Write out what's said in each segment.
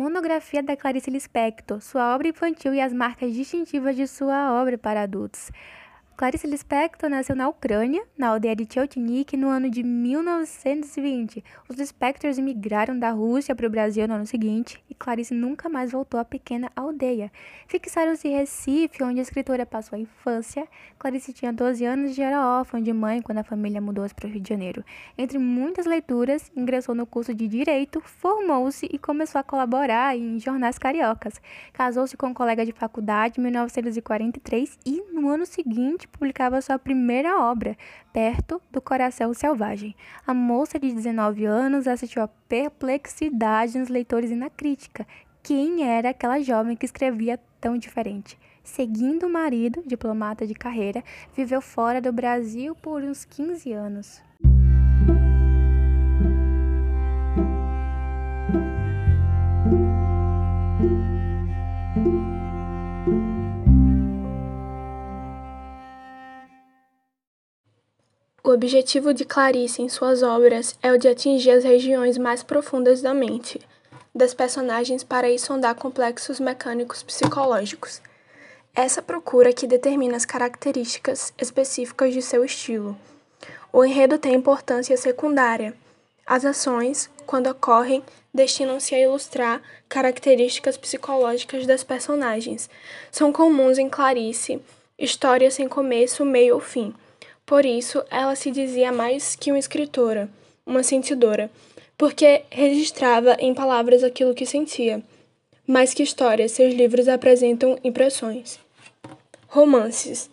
Monografia da Clarice Lispector, sua obra infantil e as marcas distintivas de sua obra para adultos. Clarice Lispector nasceu na Ucrânia, na aldeia de Cheltnik, no ano de 1920. Os Lispectors imigraram da Rússia para o Brasil no ano seguinte e Clarice nunca mais voltou à pequena aldeia. Fixaram-se em Recife, onde a escritora passou a infância. Clarice tinha 12 anos e era órfã de mãe quando a família mudou-se para o Rio de Janeiro. Entre muitas leituras, ingressou no curso de Direito, formou-se e começou a colaborar em jornais cariocas. Casou-se com um colega de faculdade em 1943 e, no ano seguinte, publicava sua primeira obra, Perto do Coração Selvagem. A moça de 19 anos assistiu a perplexidade nos leitores e na crítica. Quem era aquela jovem que escrevia tão diferente? Seguindo o marido, diplomata de carreira, viveu fora do Brasil por uns 15 anos. O objetivo de Clarice em suas obras é o de atingir as regiões mais profundas da mente das personagens para aí sondar complexos mecânicos psicológicos. Essa procura que determina as características específicas de seu estilo. O enredo tem importância secundária. As ações, quando ocorrem, destinam-se a ilustrar características psicológicas das personagens. São comuns em Clarice histórias sem começo, meio ou fim por isso, ela se dizia mais que uma escritora, uma sentidora, porque registrava em palavras aquilo que sentia. Mais que histórias, seus livros apresentam impressões. Romances.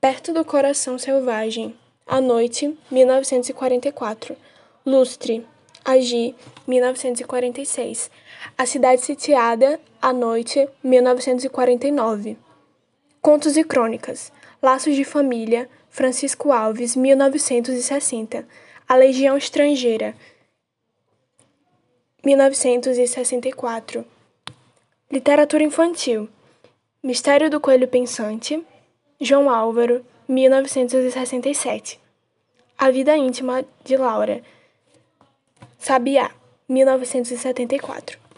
Perto do Coração Selvagem. A Noite, 1944. Lustre. Agi, 1946. A Cidade Sitiada, A Noite, 1949. Contos e Crônicas. Laços de Família, Francisco Alves, 1960. A Legião Estrangeira, 1964. Literatura infantil. Mistério do Coelho Pensante, João Álvaro, 1967. A Vida Íntima de Laura, Sabiá, 1974.